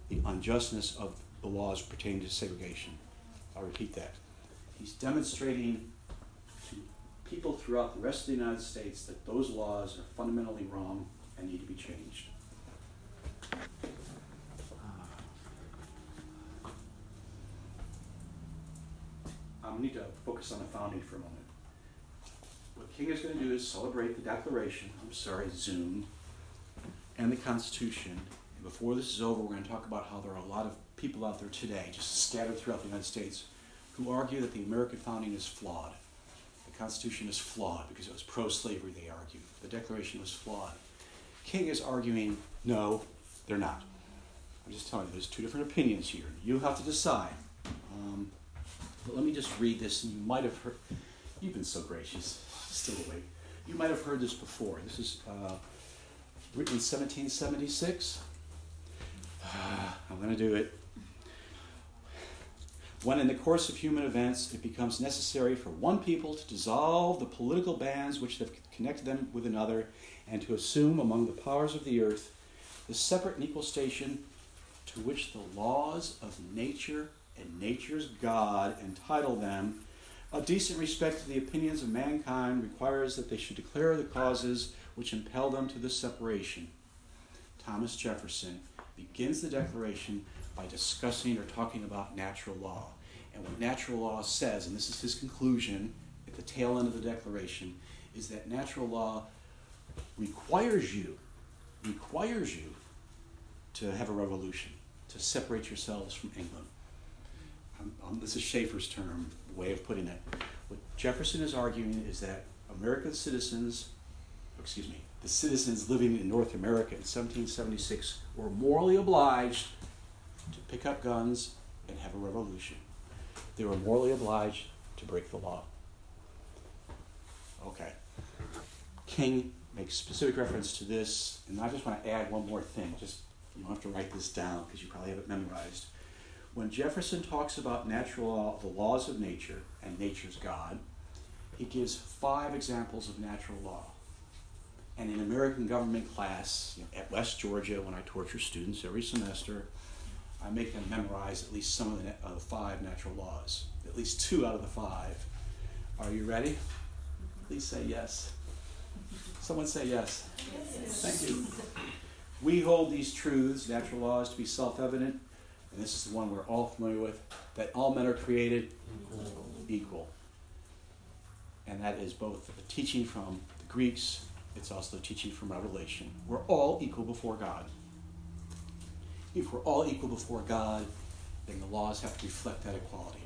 the unjustness of the laws pertaining to segregation. I'll repeat that. He's demonstrating to people throughout the rest of the United States that those laws are fundamentally wrong and need to be changed. Uh, I need to focus on the founding for a moment. What King is going to do is celebrate the Declaration, I'm sorry, Zoom, and the Constitution. And before this is over, we're going to talk about how there are a lot of people out there today, just scattered throughout the United States, who argue that the American founding is flawed. The Constitution is flawed because it was pro slavery, they argue. The Declaration was flawed. King is arguing, no, they're not. I'm just telling you, there's two different opinions here. You have to decide. Um, but let me just read this, and you might have heard, you've been so gracious, still awake. You might have heard this before. This is uh, written in 1776. I'm going to do it. When in the course of human events it becomes necessary for one people to dissolve the political bands which have connected them with another and to assume among the powers of the earth the separate and equal station to which the laws of nature and nature's God entitle them, a decent respect to the opinions of mankind requires that they should declare the causes which impel them to this separation. Thomas Jefferson begins the declaration by discussing or talking about natural law. And what natural law says, and this is his conclusion at the tail end of the declaration, is that natural law requires you, requires you to have a revolution, to separate yourselves from England. Um, um, this is Schaefer's term, way of putting it. What Jefferson is arguing is that American citizens, excuse me, the citizens living in North America in 1776 were morally obliged pick up guns and have a revolution. They were morally obliged to break the law. Okay. King makes specific reference to this, and I just want to add one more thing. Just you don't have to write this down because you probably have it memorized. When Jefferson talks about natural law, the laws of nature and nature's God, he gives five examples of natural law. And in American government class you know, at West Georgia, when I torture students every semester, I make them memorize at least some of the five natural laws, at least two out of the five. Are you ready? Please say yes. Someone say yes. yes. Thank you. We hold these truths, natural laws, to be self evident, and this is the one we're all familiar with that all men are created equal. And that is both a teaching from the Greeks, it's also a teaching from Revelation. We're all equal before God. If we're all equal before God, then the laws have to reflect that equality.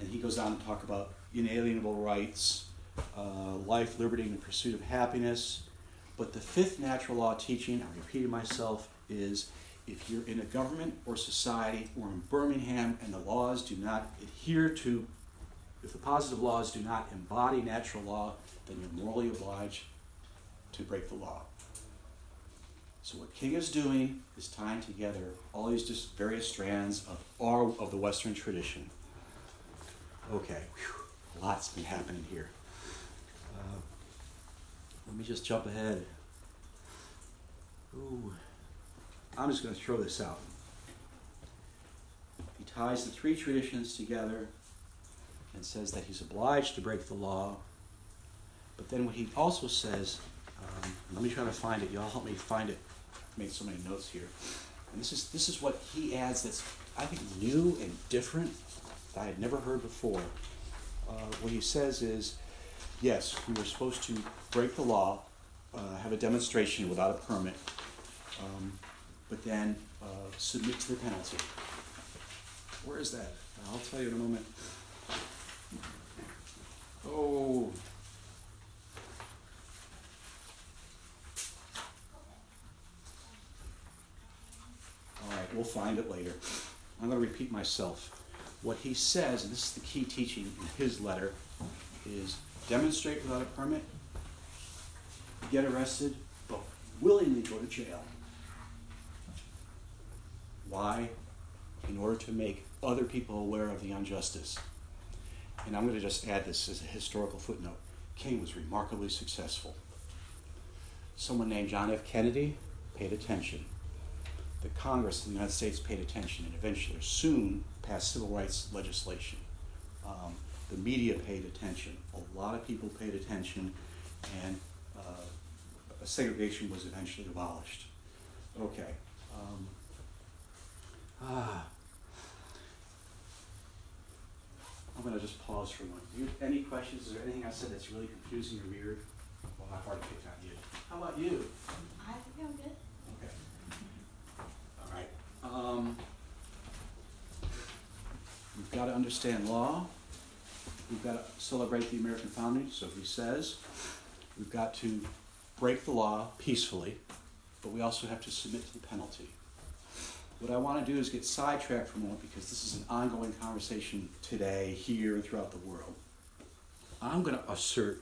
And he goes on to talk about inalienable rights, uh, life, liberty, and the pursuit of happiness. But the fifth natural law teaching, I'm repeating myself, is if you're in a government or society or in Birmingham and the laws do not adhere to, if the positive laws do not embody natural law, then you're morally obliged to break the law. So what King is doing is tying together all these just various strands of our of the Western tradition. Okay, whew, lots been happening here. Uh, let me just jump ahead. Ooh. I'm just going to throw this out. He ties the three traditions together and says that he's obliged to break the law. But then what he also says, um, let me try to find it. Y'all help me find it. Made so many notes here. And this is this is what he adds that's I think new and different that I had never heard before. Uh, what he says is, yes, we were supposed to break the law, uh, have a demonstration without a permit, um, but then uh, submit to the penalty. Where is that? I'll tell you in a moment. Oh. All right, we'll find it later. I'm going to repeat myself. What he says, and this is the key teaching in his letter, is demonstrate without a permit, get arrested, but willingly go to jail. Why? In order to make other people aware of the injustice. And I'm going to just add this as a historical footnote. King was remarkably successful. Someone named John F. Kennedy paid attention. The Congress of the United States paid attention and eventually, soon, passed civil rights legislation. Um, the media paid attention. A lot of people paid attention, and uh, segregation was eventually abolished. Okay. Um, Ah. I'm going to just pause for a moment. You, any questions? Is there anything I said that's really confusing or weird? Well, I've already picked on you. How about you? I think I'm good. Okay. All right. Um, we've got to understand law. We've got to celebrate the American founding, so he says. We've got to break the law peacefully, but we also have to submit to the penalty. What I want to do is get sidetracked for a moment because this is an ongoing conversation today, here, and throughout the world. I'm going to assert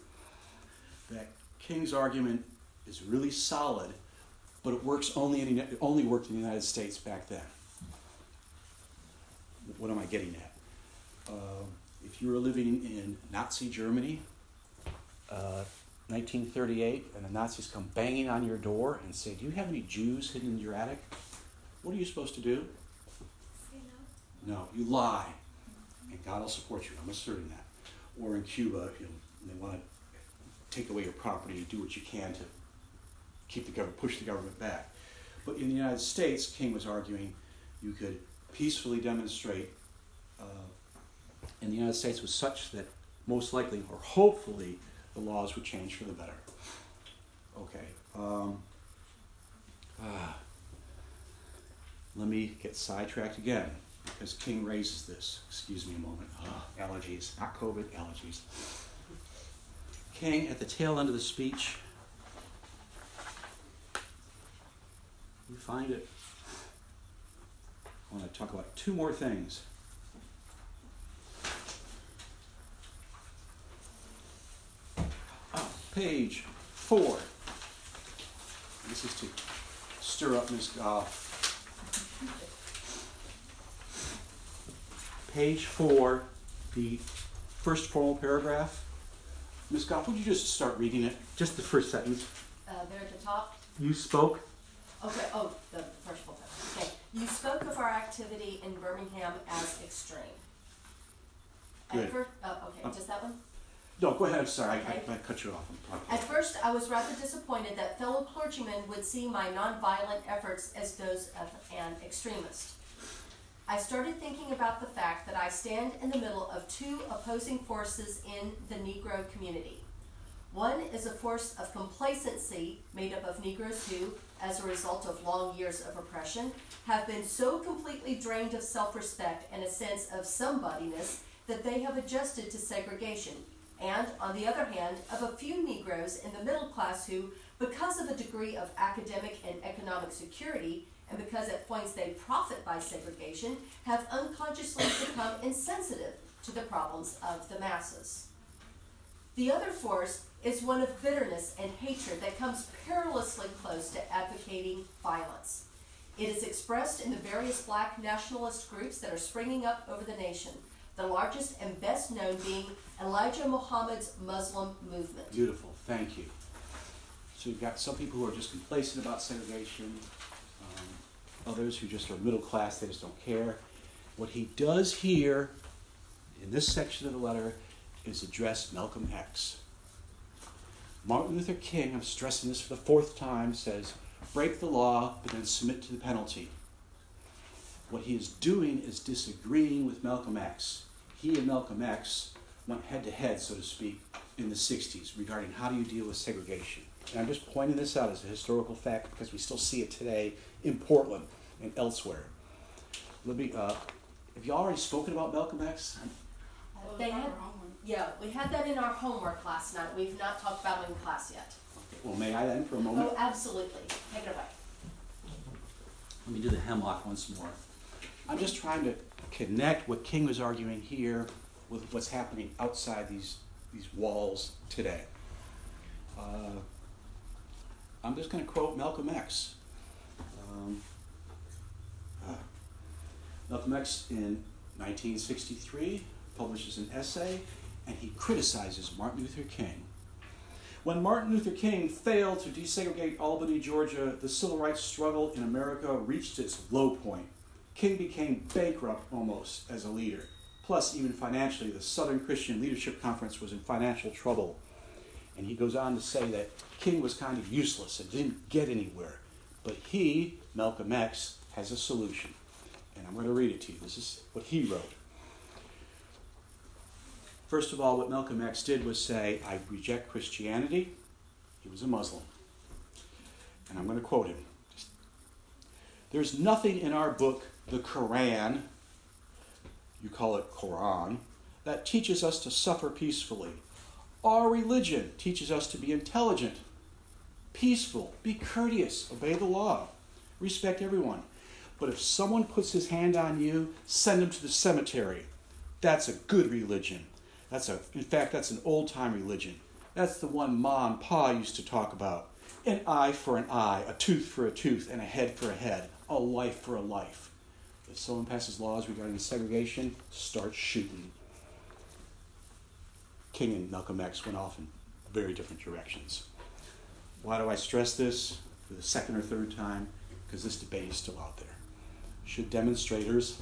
that King's argument is really solid, but it works only in only worked in the United States back then. What am I getting at? Uh, if you were living in Nazi Germany, uh, 1938, and the Nazis come banging on your door and say, Do you have any Jews hidden in your attic? What are you supposed to do? No, you lie, and God will support you. I'm asserting that. Or in Cuba, you know, they want to take away your property, do what you can to keep the government, push the government back. But in the United States, King was arguing you could peacefully demonstrate. Uh, in the United States was such that most likely or hopefully the laws would change for the better. Okay. Um, ah, let me get sidetracked again because King raises this. Excuse me a moment. Ah, allergies, not COVID, allergies. King, at the tail end of the speech, you find it. I want to talk about two more things. Oh, page four. This is to stir up Miss Goff. Page four, the first formal paragraph. Miss Goff, would you just start reading it? Just the first sentence. Uh, there at the top, You spoke. okay, oh, the first full time, okay. You spoke of our activity in Birmingham as extreme. At Good. oh, Um, okay, just that one? No, go ahead. I'm sorry. I. I, I cut you off. I'm At first, I was rather disappointed that fellow clergymen would see my nonviolent efforts as those of an extremist. I started thinking about the fact that I stand in the middle of two opposing forces in the Negro community. One is a force of complacency made up of Negroes who, as a result of long years of oppression, have been so completely drained of self respect and a sense of somebodyness that they have adjusted to segregation. And, on the other hand, of a few Negroes in the middle class who, because of a degree of academic and economic security, and because at points they profit by segregation, have unconsciously become insensitive to the problems of the masses. The other force is one of bitterness and hatred that comes perilously close to advocating violence. It is expressed in the various black nationalist groups that are springing up over the nation, the largest and best known being Elijah Muhammad's Muslim movement. Beautiful. Thank you. So you've got some people who are just complacent about segregation, um, others who just are middle class, they just don't care. What he does here in this section of the letter is address Malcolm X. Martin Luther King, I'm stressing this for the fourth time, says, break the law, but then submit to the penalty. What he is doing is disagreeing with Malcolm X. He and Malcolm X went head to head, so to speak, in the 60s regarding how do you deal with segregation. And I'm just pointing this out as a historical fact because we still see it today in Portland and elsewhere. Let me, uh, have you already spoken about Malcolm X? Yeah, we had that in our homework last night. We've not talked about it in class yet. Well, may I then for a moment? Oh, absolutely. Take it away. Let me do the hemlock once more. I'm just trying to connect what King was arguing here with what's happening outside these, these walls today. Uh, I'm just going to quote Malcolm X. Um, uh, Malcolm X in 1963 publishes an essay and he criticizes Martin Luther King. When Martin Luther King failed to desegregate Albany, Georgia, the civil rights struggle in America reached its low point. King became bankrupt almost as a leader. Plus, even financially, the Southern Christian Leadership Conference was in financial trouble. And he goes on to say that King was kind of useless and didn't get anywhere. But he, Malcolm X, has a solution. And I'm going to read it to you. This is what he wrote. First of all, what Malcolm X did was say, I reject Christianity. He was a Muslim. And I'm going to quote him. There's nothing in our book, the Quran, you call it Quran, that teaches us to suffer peacefully. Our religion teaches us to be intelligent, peaceful, be courteous, obey the law, respect everyone. But if someone puts his hand on you, send him to the cemetery. That's a good religion. That's a, in fact, that's an old time religion. That's the one Ma and Pa used to talk about. An eye for an eye, a tooth for a tooth, and a head for a head, a life for a life. If someone passes laws regarding segregation, start shooting. King and Malcolm X went off in very different directions. Why do I stress this for the second or third time? Because this debate is still out there. Should demonstrators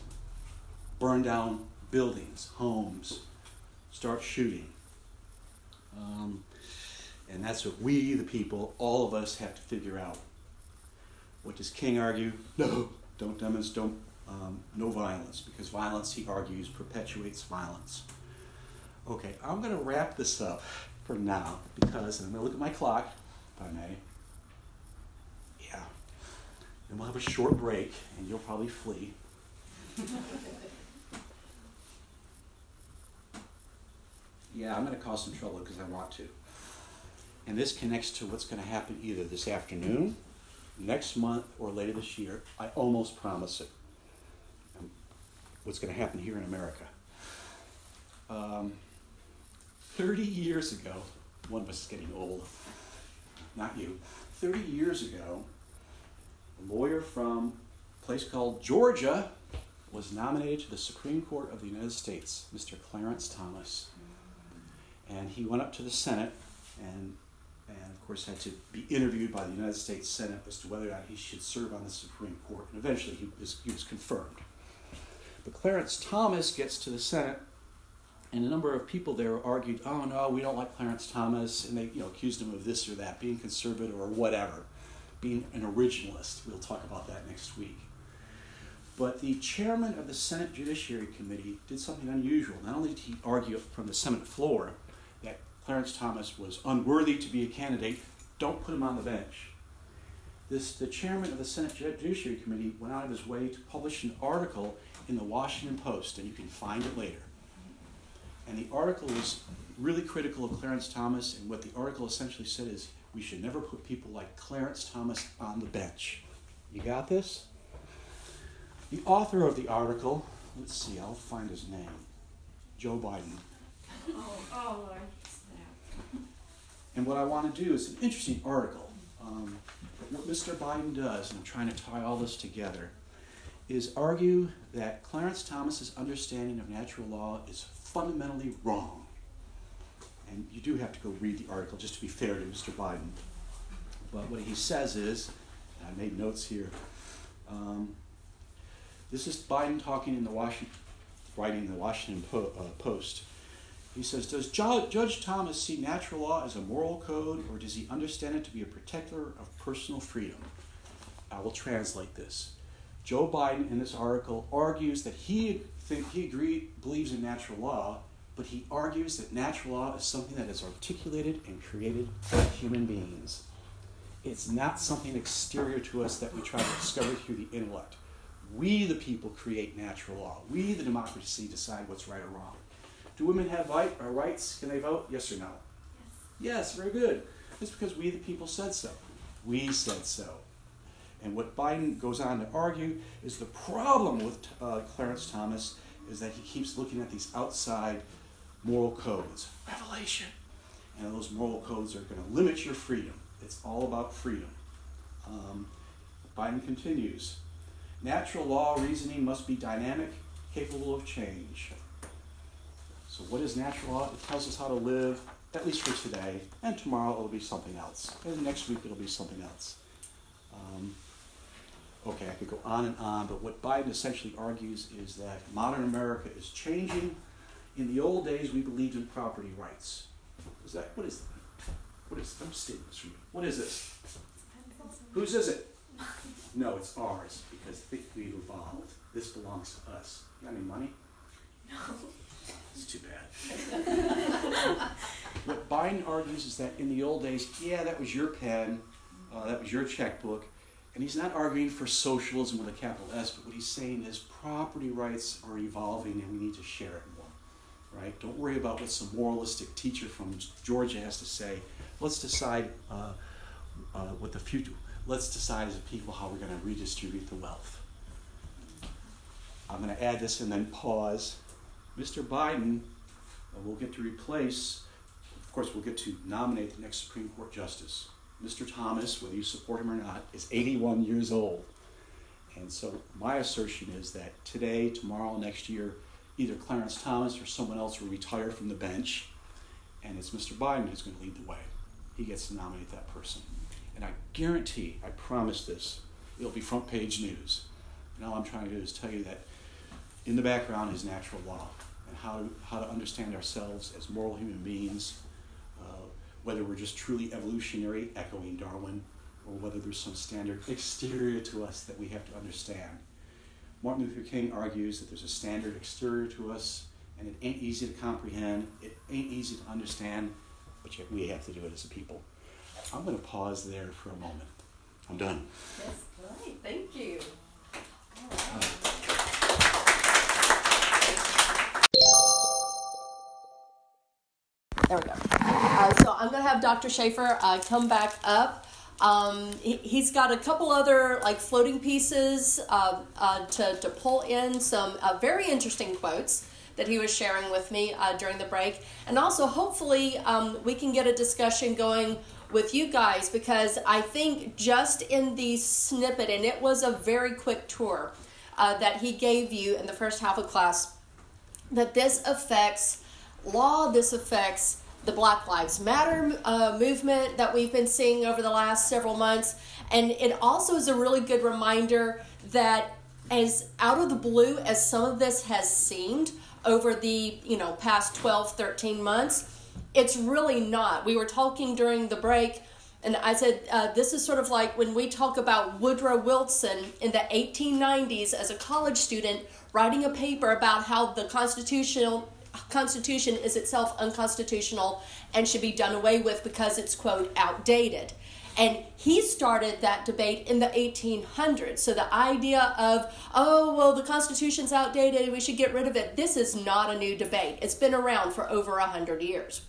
burn down buildings, homes, start shooting? Um, and that's what we, the people, all of us have to figure out. What does King argue? No, don't demonstrate, don't, um, no violence, because violence, he argues, perpetuates violence. Okay, I'm going to wrap this up for now because I'm going to look at my clock, if I may. Yeah. Then we'll have a short break and you'll probably flee. yeah, I'm going to cause some trouble because I want to. And this connects to what's going to happen either this afternoon, next month, or later this year. I almost promise it. Um, what's going to happen here in America. Um, 30 years ago, one of us is getting old, not you. 30 years ago, a lawyer from a place called Georgia was nominated to the Supreme Court of the United States, Mr. Clarence Thomas. And he went up to the Senate and, and of course, had to be interviewed by the United States Senate as to whether or not he should serve on the Supreme Court. And eventually he was, he was confirmed. But Clarence Thomas gets to the Senate and a number of people there argued, "Oh no, we don't like Clarence Thomas," and they, you know, accused him of this or that, being conservative or whatever, being an originalist. We'll talk about that next week. But the chairman of the Senate Judiciary Committee did something unusual. Not only did he argue from the Senate floor that Clarence Thomas was unworthy to be a candidate, don't put him on the bench. This, the chairman of the Senate Judiciary Committee went out of his way to publish an article in the Washington Post, and you can find it later and the article was really critical of Clarence Thomas, and what the article essentially said is we should never put people like Clarence Thomas on the bench. You got this? The author of the article, let's see, I'll find his name Joe Biden. Oh, oh, Lord. And what I want to do is an interesting article. Um, what Mr. Biden does, and I'm trying to tie all this together, is argue that Clarence Thomas's understanding of natural law is fundamentally wrong. And you do have to go read the article just to be fair to Mr. Biden. But what he says is, I made notes here. Um, this is Biden talking in the Washington, writing in the Washington po- uh, Post. He says, Does Judge Thomas see natural law as a moral code, or does he understand it to be a protector of personal freedom? I will translate this. Joe Biden, in this article, argues that he think he agree, believes in natural law, but he argues that natural law is something that is articulated and created by human beings. It's not something exterior to us that we try to discover through the intellect. We, the people, create natural law. We, the democracy, decide what's right or wrong. Do women have right, or rights? Can they vote? Yes or no? Yes. yes, very good. It's because we, the people, said so. We said so. And what Biden goes on to argue is the problem with uh, Clarence Thomas is that he keeps looking at these outside moral codes. Revelation. And those moral codes are going to limit your freedom. It's all about freedom. Um, Biden continues Natural law reasoning must be dynamic, capable of change. So, what is natural law? It tells us how to live, at least for today, and tomorrow it'll be something else. And next week it'll be something else. Um, Okay, I could go on and on, but what Biden essentially argues is that modern America is changing. In the old days, we believed in property rights. Is that what is that? What is? I'm stating this for you. What is this? Whose is it? No, it's ours because we've evolved. This belongs to us. You got any money? No. It's too bad. what Biden argues is that in the old days, yeah, that was your pen, uh, that was your checkbook, and he's not arguing for socialism with a capital S, but what he's saying is property rights are evolving and we need to share it more. Right? Don't worry about what some moralistic teacher from Georgia has to say. Let's decide uh, uh, what the future. Let's decide as a people how we're going to redistribute the wealth. I'm going to add this and then pause. Mr. Biden uh, will get to replace, of course, we'll get to nominate the next Supreme Court justice. Mr. Thomas, whether you support him or not, is 81 years old. And so my assertion is that today, tomorrow, next year, either Clarence Thomas or someone else will retire from the bench, and it's Mr. Biden who's going to lead the way. He gets to nominate that person. And I guarantee, I promise this, it'll be front page news. And all I'm trying to do is tell you that in the background is natural law how to, how to understand ourselves as moral human beings, uh, whether we're just truly evolutionary, echoing Darwin, or whether there's some standard exterior to us that we have to understand. Martin Luther King argues that there's a standard exterior to us, and it ain't easy to comprehend, it ain't easy to understand, but yet we have to do it as a people. I'm going to pause there for a moment. I'm done. That's great, thank you. There we go. Uh, so I'm gonna have Dr. Schaefer uh, come back up. Um, he, he's got a couple other like floating pieces uh, uh, to, to pull in some uh, very interesting quotes that he was sharing with me uh, during the break. And also, hopefully, um, we can get a discussion going with you guys because I think just in the snippet, and it was a very quick tour uh, that he gave you in the first half of class, that this affects law, this affects the Black Lives Matter uh, movement that we've been seeing over the last several months. And it also is a really good reminder that as out of the blue as some of this has seemed over the you know past 12 13 months it's really not we were talking during the break and i said uh, this is sort of like when we talk about woodrow wilson in the 1890s as a college student writing a paper about how the constitutional constitution is itself unconstitutional and should be done away with because it's quote outdated and he started that debate in the 1800s. So the idea of, oh, well, the Constitution's outdated, we should get rid of it, this is not a new debate. It's been around for over 100 years.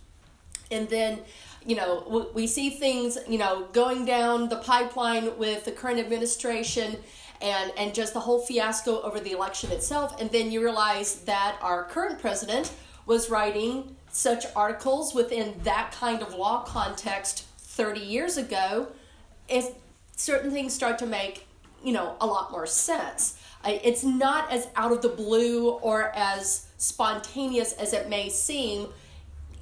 And then, you know, we see things, you know, going down the pipeline with the current administration and, and just the whole fiasco over the election itself. And then you realize that our current president was writing such articles within that kind of law context 30 years ago, if certain things start to make, you know, a lot more sense. It's not as out of the blue or as spontaneous as it may seem,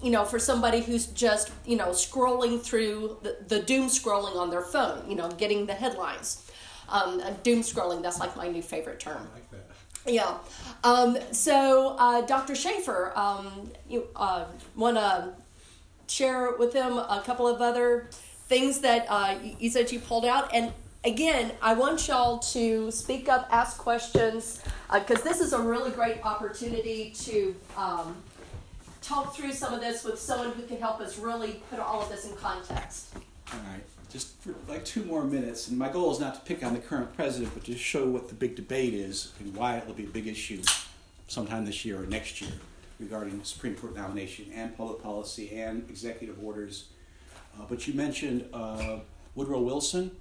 you know, for somebody who's just, you know, scrolling through the, the doom scrolling on their phone, you know, getting the headlines. Um, doom scrolling, that's like my new favorite term. I like that. Yeah. Um, so, uh, Dr. Schaefer, um, you uh, want to share with them a couple of other things that uh, you said you pulled out. And again, I want y'all to speak up, ask questions, because uh, this is a really great opportunity to um, talk through some of this with someone who can help us really put all of this in context. All right, just for like two more minutes, and my goal is not to pick on the current president, but to show what the big debate is and why it will be a big issue sometime this year or next year regarding the Supreme Court nomination and public policy and executive orders. Uh, but you mentioned uh, Woodrow Wilson.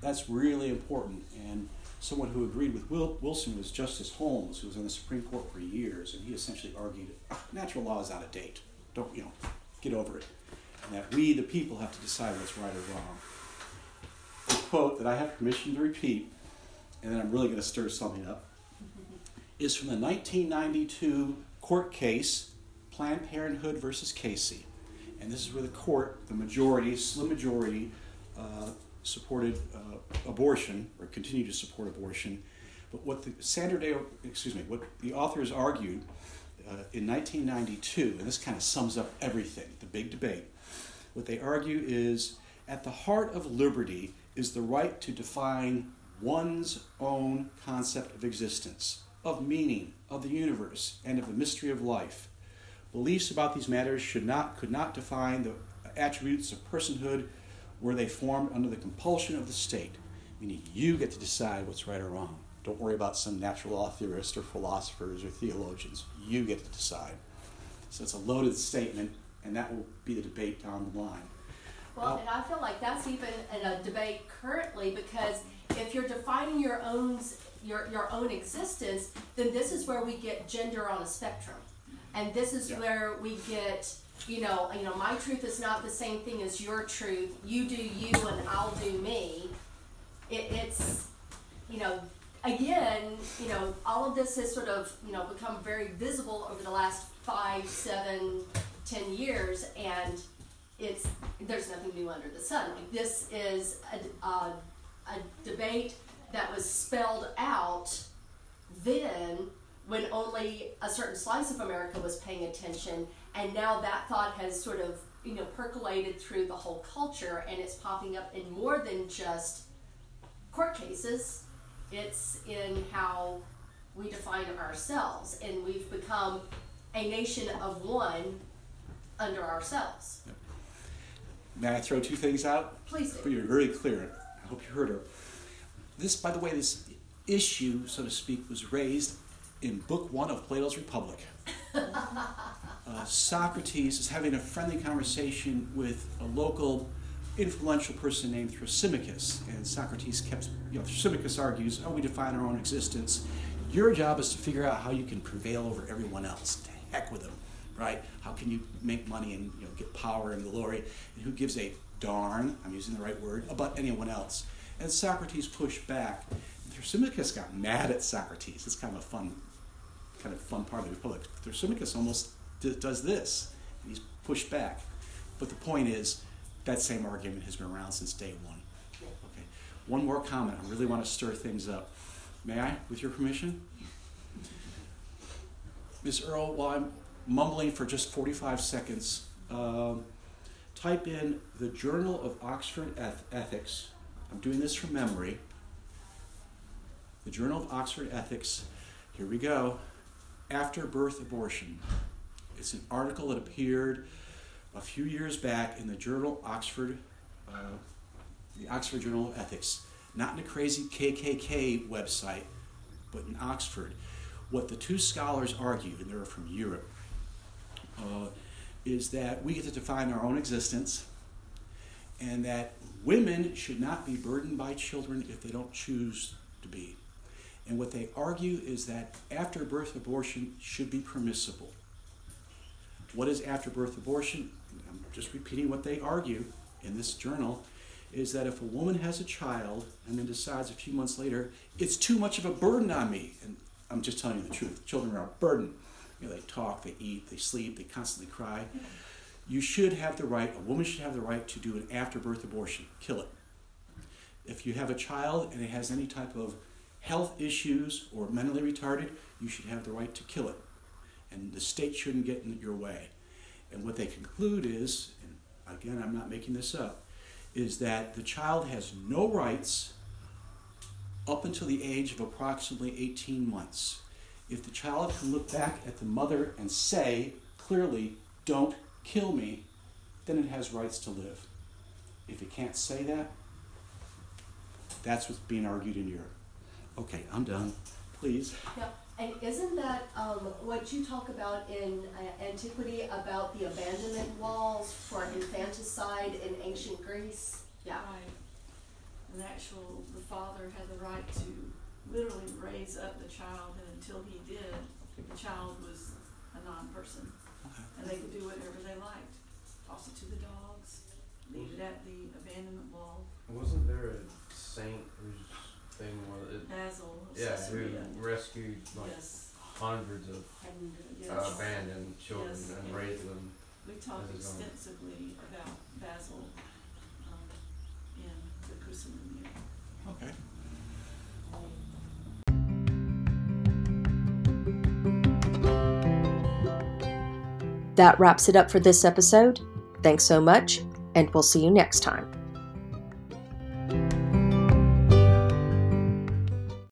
That's really important. And someone who agreed with Will, Wilson was Justice Holmes, who was on the Supreme Court for years, and he essentially argued ah, natural law is out of date. Don't you know? Get over it. And that we, the people, have to decide what's right or wrong. Quote that I have permission to repeat, and then I'm really going to stir something up, is from the 1992 court case, Planned Parenthood versus Casey. And this is where the court, the majority, slim majority, uh, supported uh, abortion or continued to support abortion. But what the Sandra Day, excuse me, what the authors argued uh, in 1992, and this kind of sums up everything, the big debate. What they argue is at the heart of liberty is the right to define one's own concept of existence of meaning, of the universe, and of the mystery of life. Beliefs about these matters should not, could not define the attributes of personhood were they formed under the compulsion of the state, meaning you get to decide what's right or wrong. Don't worry about some natural law theorists or philosophers or theologians. You get to decide. So it's a loaded statement, and that will be the debate down the line. Well, and I feel like that's even in a debate currently because if you're defining your own your, your own existence, then this is where we get gender on a spectrum. And this is Yeah. where we get, you know, you know, my truth is not the same thing as your truth. You do you and I'll do me. It, it's, you know, again, you know, all of this has sort of, you know, become very visible over the last five, seven, ten years, and it's there's nothing new under the sun. Like this is a, a, a debate that was spelled out then when only a certain slice of America was paying attention, and now that thought has sort of you know percolated through the whole culture, and it's popping up in more than just court cases. It's in how we define ourselves, and we've become a nation of one under ourselves. May I throw two things out? Please But you're very clear. I hope you heard her. This, by the way, this issue, so to speak, was raised in Book One of Plato's Republic. Uh, Socrates is having a friendly conversation with a local influential person named Thrasymachus, and Socrates kept, you know, Thrasymachus argues, "Oh, we define our own existence. Your job is to figure out how you can prevail over everyone else. To heck with them, right? How can you make money and you know get power and glory? And who gives a darn? I'm using the right word about anyone else." And Socrates pushed back. Thrasymachus got mad at Socrates. It's kind of a fun kind of fun part of the Republic. Thrasymachus almost d- does this, and he's pushed back. But the point is, that same argument has been around since day one. Okay. One more comment. I really want to stir things up. May I, with your permission? Ms. Earl, while I'm mumbling for just 45 seconds, um, type in the Journal of Oxford Eth- Ethics. I'm doing this from memory. The Journal of Oxford Ethics. Here we go after birth abortion. It's an article that appeared a few years back in the journal Oxford, uh, the Oxford Journal of Ethics, not in a crazy KKK website, but in Oxford. What the two scholars argue, and they're from Europe, uh, is that we get to define our own existence, and that women should not be burdened by children if they don't choose to be. And what they argue is that after birth abortion should be permissible. What is after birth abortion? I'm just repeating what they argue in this journal is that if a woman has a child and then decides a few months later, it's too much of a burden on me. And I'm just telling you the truth. Children are a burden. You know, they talk, they eat, they sleep, they constantly cry. You should have the right, a woman should have the right to do an after birth abortion. Kill it. If you have a child and it has any type of health issues or mentally retarded, you should have the right to kill it. And the state shouldn't get in your way. And what they conclude is, and again, I'm not making this up, is that the child has no rights up until the age of approximately 18 months. If the child can look back at the mother and say clearly, don't kill me, then it has rights to live. If it can't say that, that's what's being argued in Europe. Okay, I'm done. Please. Yeah, and isn't that um, what you talk about in uh, antiquity about the abandonment walls for infanticide in ancient Greece? Yeah. Right. And actual, the father had the right to literally raise up the child, and until he did, the child was a non-person. Okay. And they could do whatever they liked, toss it to the dogs, leave it at the abandonment wall. Wasn't there a saint whose thing was it? Basil of Yeah, Caesarea. who rescued like Yes, hundreds of And, yes. uh, abandoned children Yes, and yeah. raised them. We talked This is on- extensively about Basil, um, in the Crucible year. Okay. That wraps it up for this episode. Thanks so much, and we'll see you next time.